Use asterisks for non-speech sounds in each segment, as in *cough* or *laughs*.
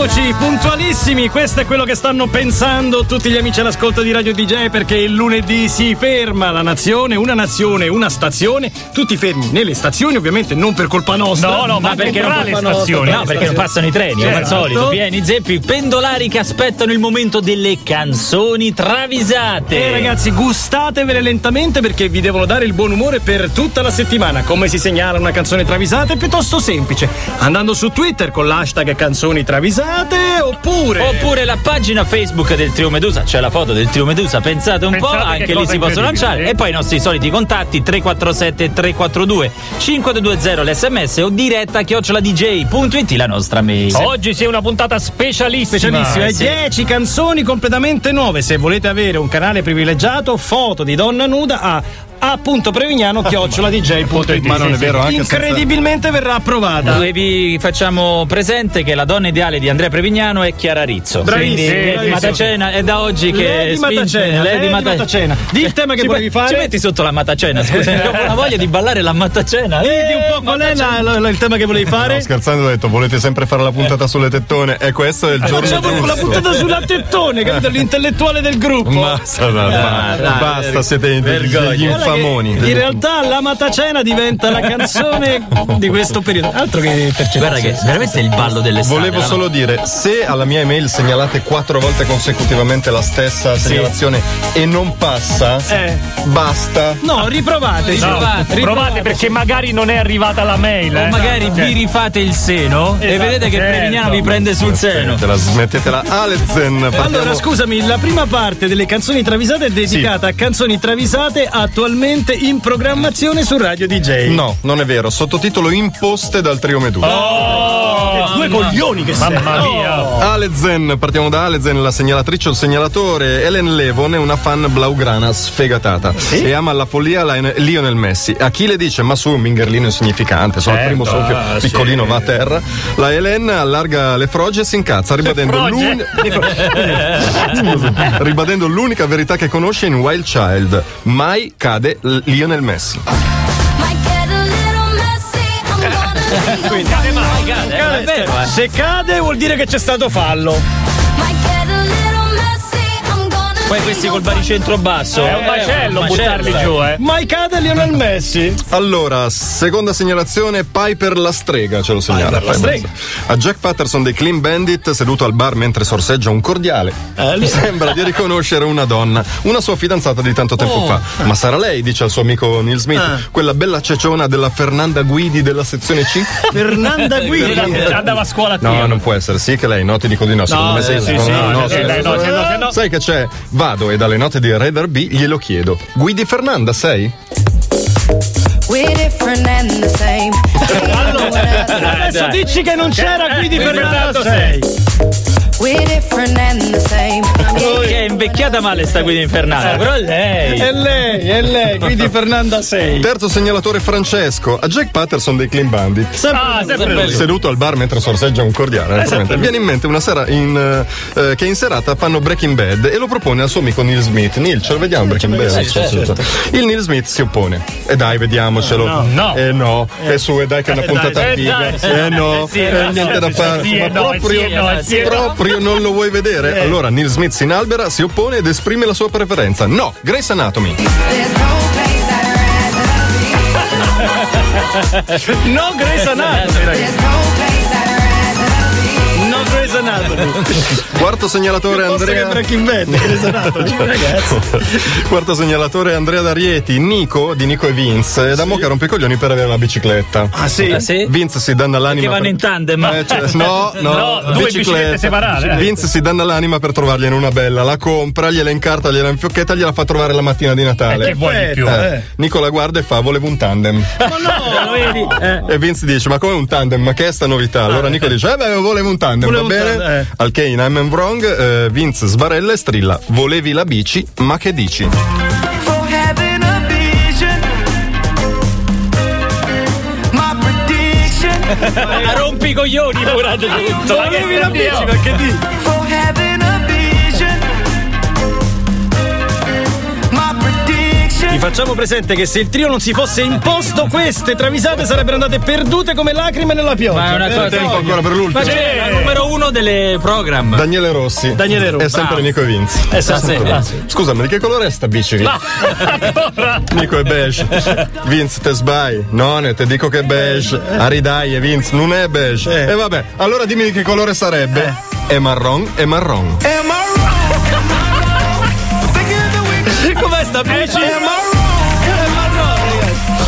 Eccoci, puntualissimi, questo è quello che stanno pensando tutti gli amici all'ascolto di Radio DJ perché il lunedì si ferma la nazione, una nazione, una stazione, tutti fermi nelle stazioni, ovviamente non per colpa nostra. No, no, ma perché non le stazioni? No, perché non passano i treni, come al Certo. solito, pieni zeppi, pendolari che aspettano il momento delle canzoni travisate. E ragazzi, gustatevele lentamente perché vi devono dare il buon umore per tutta la settimana. Come si segnala una canzone travisata? È piuttosto semplice. Andando su Twitter con l'hashtag canzoni travisate oppure. Oppure la pagina Facebook del Trio Medusa, c'è la foto del Trio Medusa, pensate un Pensate po', che anche lì si possono lanciare. sì. E poi i nostri soliti contatti 347 342 5220 l'SMS o diretta chiocciola DJ.it la nostra mail. Oggi sì è una puntata specialissima. Specialissimo, eh, Sì. 10 canzoni completamente nuove. Se volete avere un canale privilegiato, foto di donna nuda a a.prevignano chiocciola DJ.it. Ma non è vero, anche senza- Incredibilmente verrà approvata. E vi facciamo presente che la donna ideale di Andrea Prevignano è Chiara Rizzo. Quindi bravissimo. Matacena è da oggi che Lady Matacena, Lady Mata- Matacena. Di il tema che Ci volevi fare? Ci metti sotto la Matacena, scusa. *laughs* Ho una voglia di ballare la Matacena. Vedi un po' qual è la- la- la- il tema che volevi fare? No, scherzando ho detto, volete sempre fare la puntata sulle tettone e questo è il giorno Facciamo la puntata sulla tettone, capito? L'intellettuale del gruppo. Basta, dai, Ah, dai, dai, basta, siete degli vergogna. Infamoni. In realtà la Matacena diventa la canzone di questo periodo. Altro che intercettazioni. Guarda che veramente è il ballo dell'estate. Volevo solo dire, se alla mia email segnalate quattro volte consecutivamente la stessa segnalazione e non passa, Eh. basta. No, riprovate. No, riprovate. provate perché magari non è arrivata la mail. O eh. magari Cioè, vi rifate il seno e Esatto, vedete che certo. Prevignano vi prende sul seno. Smettetela, smettetela. Alezen, partiamo. Allora, scusami, la prima parte delle canzoni travisate è dedicata a canzoni travisate attualmente in programmazione su Radio DJ. No, non è vero. Sottotitolo imposte dal trio Medusa. Oh, Due coglioni che sei. mamma mia. Alezen, partiamo da Alezen, la segnalatrice o il segnalatore. Ellen Levon è una fan blaugrana sfegatata e ama alla follia la- Lionel Messi. A chi le dice, ma su, un mingerlino insignificante, sono Certo, primo soffio, ah, piccolino sì. va a terra. La Helen allarga le froge e si incazza, ribadendo, *laughs* Scusi, ribadendo l'unica verità che conosce in Wild Child. Mai cade l- Lionel Messi. Be Cade mai, cade, eh, Cade, eh. Se cade vuol dire che c'è stato fallo. Poi questi col baricentro basso. È un macello buttarli giù, eh. Mai cade Lionel Messi? Allora, seconda segnalazione, Piper la strega ce lo segnala. Piper la strega. A Jack Patterson dei Clean Bandit, seduto al bar mentre sorseggia un cordiale, Eh, sembra di riconoscere una donna, una sua fidanzata di tanto tempo Oh. fa. Ma sarà lei, dice al suo amico Neil Smith, Ah. quella bella ceciona della Fernanda Guidi della sezione C? *laughs* Fernanda Guidi. Andava a scuola a No, non può essere, sì che lei, no, ti dico di no, secondo me eh, sei sì, no, sì, no, no, sì, sì, dai, sì, no, sì. se no, se no. Sai che c'è? Vado e dalle note di Raider B glielo chiedo. Guidi Fernanda sei? We're different and the same. Adesso dai. dici che non c'era Guidi Eh, Fernanda Fernando 6. We're different and the same. Che è invecchiata male sta guida infernale, però è lei. È lei, è lei, Guidi Fernanda 6. Terzo segnalatore Francesco, a Jack Patterson dei Clean Bandit. Ah, sempre lui. Seduto al bar mentre sorseggia un cordiale, naturalmente. viene in mente una sera in, eh, eh, che in serata fanno Breaking Bad e lo propone al suo amico Neil Smith. Neil, ce lo vediamo Breaking Bad? sì, certo. Il Neil Smith si oppone. E dai, vediamocelo. No, no. Eh no, e su, e dai che è una Eh, puntata figa. eh. Eh no, Eh, sì, eh, niente sì, da sì, fare. sì, proprio, sì, sì. Proprio non lo vuoi vedere. Allora Neil Smith si inalbera, si oppone ed esprime la sua preferenza. No, Grace Anatomy. No Grace Anatomy, ragazzi. Grace Anatomy. Quarto segnalatore Posto che Andrea. Breaking Bad, *laughs* Grace Anatomy, ragazzi. Quarto segnalatore Andrea D'Arieti, Nico di Nico e Vince. E da mo che rompe i coglioni per avere una bicicletta. Ah sì? Ah, sì? Vince si danna l'anima. Che vanno per- in tandem. Eh, cioè, *laughs* no, no, No, due biciclette separate, eh. Vince si danna l'anima per trovargliene una bella, la compra, gliela incarta, gliela infiocchetta, gliela fa trovare la mattina di Eh, che Natale. vuoi di più? Eh, Nico la guarda e fa: Volevo un tandem. Ma no, *laughs* vedi? Eh. E Vince dice: Ma come un tandem? Ma che è sta novità? Allora Nico dice: Eh beh, volevo un tandem, Volevo va bene? eh. Al in I'm Wrong, eh, Vince sbarella e strilla: Volevi la bici, ma che dici? *laughs* rompi i coglioni, che Volevi la bici, ma che dici? Addiction. facciamo presente che se il trio non si fosse imposto, queste travisate sarebbero andate perdute come lacrime nella pioggia. Ma è una Eh, cosa- Tempo ancora per l'ultimo. Ma c'è- Cioè, la numero uno delle program. Daniele Rossi. Daniele Rossi. È sempre Bravo. Nico e Vinci. Eh, sì, sì. Scusami, di che colore è sta bici? Nico è beige. Vince, te sbai. No, te dico che è beige. Aridai, Vince, non è beige. E vabbè, allora dimmi di che colore sarebbe. È marron, è marron. Am I *laughs* Com'è sta bici? Am I wrong?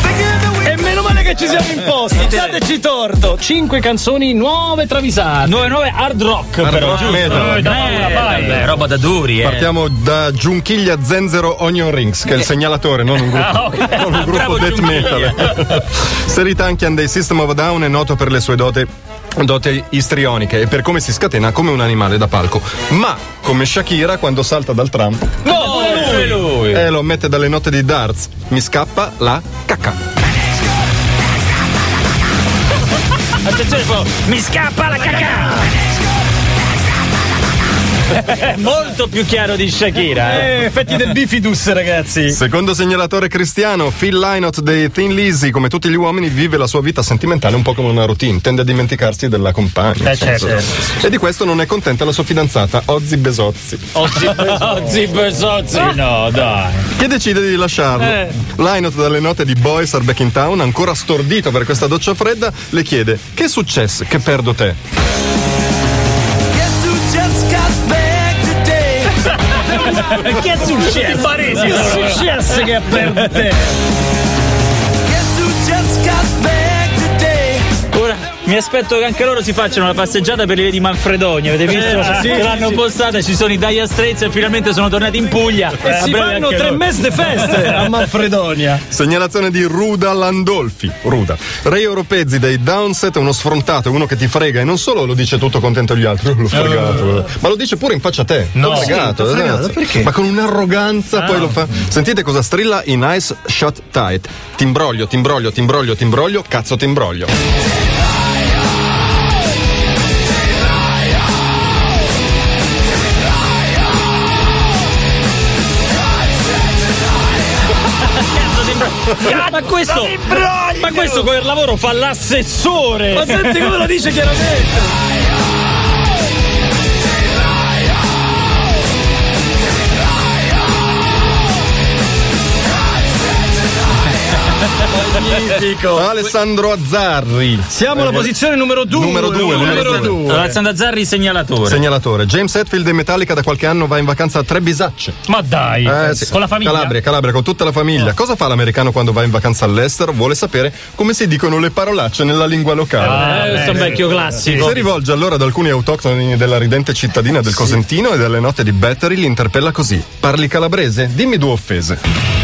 Thinking the week. E meno male che ci siamo imposti. Dateci torto. Cinque canzoni nuove travisate. 9-9 hard rock, Hard però. rock metal. Eh, Da paura, vai. vabbè, roba da duri, eh. Partiamo da Giunchiglia Zenzero Onion Rings, che è il segnalatore, non un gruppo, Ah, ok. non un gruppo death metal. Seri Tankian dei System of a Down è noto per le sue dote dote istrioniche e per come si scatena come un animale da palco. Ma come Shakira quando salta dal tram No, pure lui. e lo mette dalle note di darts, mi scappa la cacca. Attenzione, mi scappa la cacca! È *laughs* molto più chiaro di Shakira, eh. Eh, effetti del bifidus, ragazzi. Secondo segnalatore cristiano, Phil Lynott dei Thin Lizzy, come tutti gli uomini, vive la sua vita sentimentale un po' come una routine, tende a dimenticarsi della compagna. Eh, certo. E di questo non è contenta la sua fidanzata, Ozzy Besozzi, *laughs* Ozzy Besozzi, no, dai. che decide di lasciarlo. Eh. Lynott, dalle note di Boys Are Back in Town, ancora stordito per questa doccia fredda, le chiede: Che è successo che perdo te? Che è successo? Paresi, Che sono. successo che per te? Guess who just got back today? Ora mi aspetto che anche loro si facciano la passeggiata per le vie di Manfredonia. Avete visto? Eh, sì, che l'hanno sì. postata, ci sono i Dire Straits e finalmente sono tornati in Puglia. E A si fanno tre mesi di feste *laughs* a Manfredonia. Segnalazione di Ruda Landolfi. Ruda. Ray Oropezzi dei Downset è uno sfrontato, uno che ti frega e non solo lo dice tutto contento agli altri, *laughs* "Oh, l'ho fregato, ma lo dice pure in faccia a te. No. Fregato, Sì, fregato, esatto. perché? Ma con un'arroganza poi lo fa. Sentite cosa strilla in Ice Shot Tight. Timbroglio, timbroglio, timbroglio, timbroglio, cazzo timbroglio. Ma questo, ma questo con il lavoro fa l'assessore. Ma senti come lo dice chiaramente. Magnifico. Alessandro Azzarri. Siamo alla posizione numero 2. Numero due, numero due. due. Alessandro Azzarri, segnalatore. Segnalatore. James Hetfield dei Metallica da qualche anno va in vacanza a tre bisacce. Ma dai, Eh, sì. con la famiglia. Calabria, Calabria, con tutta la famiglia. Cosa fa l'americano quando va in vacanza all'estero? Vuole sapere come si dicono le parolacce nella lingua locale. Eh, questo è un vecchio classico. Si rivolge allora ad alcuni autoctoni della ridente cittadina del Cosentino e delle note di Battery li interpella così. Parli calabrese? Dimmi due offese.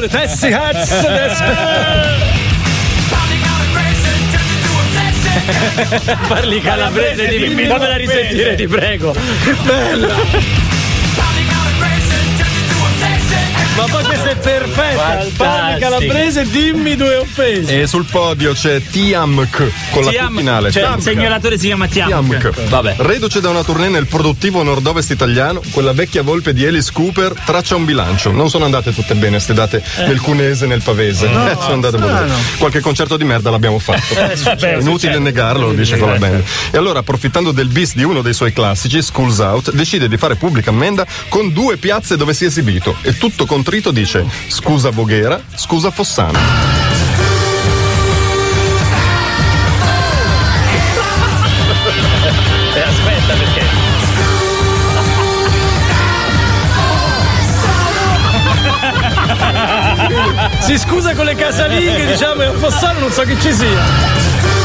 Allora, Tessi Hats. *laughs* Parli calabrese di dimmi Fammela risentire, ti prego. Ma poi questa è perfetta. Parli calabrese, dimmi due offese. E sul podio c'è Tiamk con la Tiam- finale. cioè, il Tiamk. segnalatore si chiama Tiam. Tiamk. Vabbè. Reduce da una tournée nel produttivo nord-ovest italiano, quella vecchia volpe di Alice Cooper traccia un bilancio. Non sono andate tutte bene ste date nel cunese e nel pavese. Eh, sono andate bene. Qualche concerto di merda l'abbiamo fatto. *laughs* vabbè, Inutile succede. negarlo, lo dice con la band. E allora, approfittando del bis di uno dei suoi classici, Schools Out, decide di fare pubblica ammenda con due piazze dove si è esibito. E tutto contrito dice: Scusa Voghera, scusa Fossano. Eh, aspetta perché. Si scusa con le casalinghe, diciamo, e a Fossano non so che ci sia.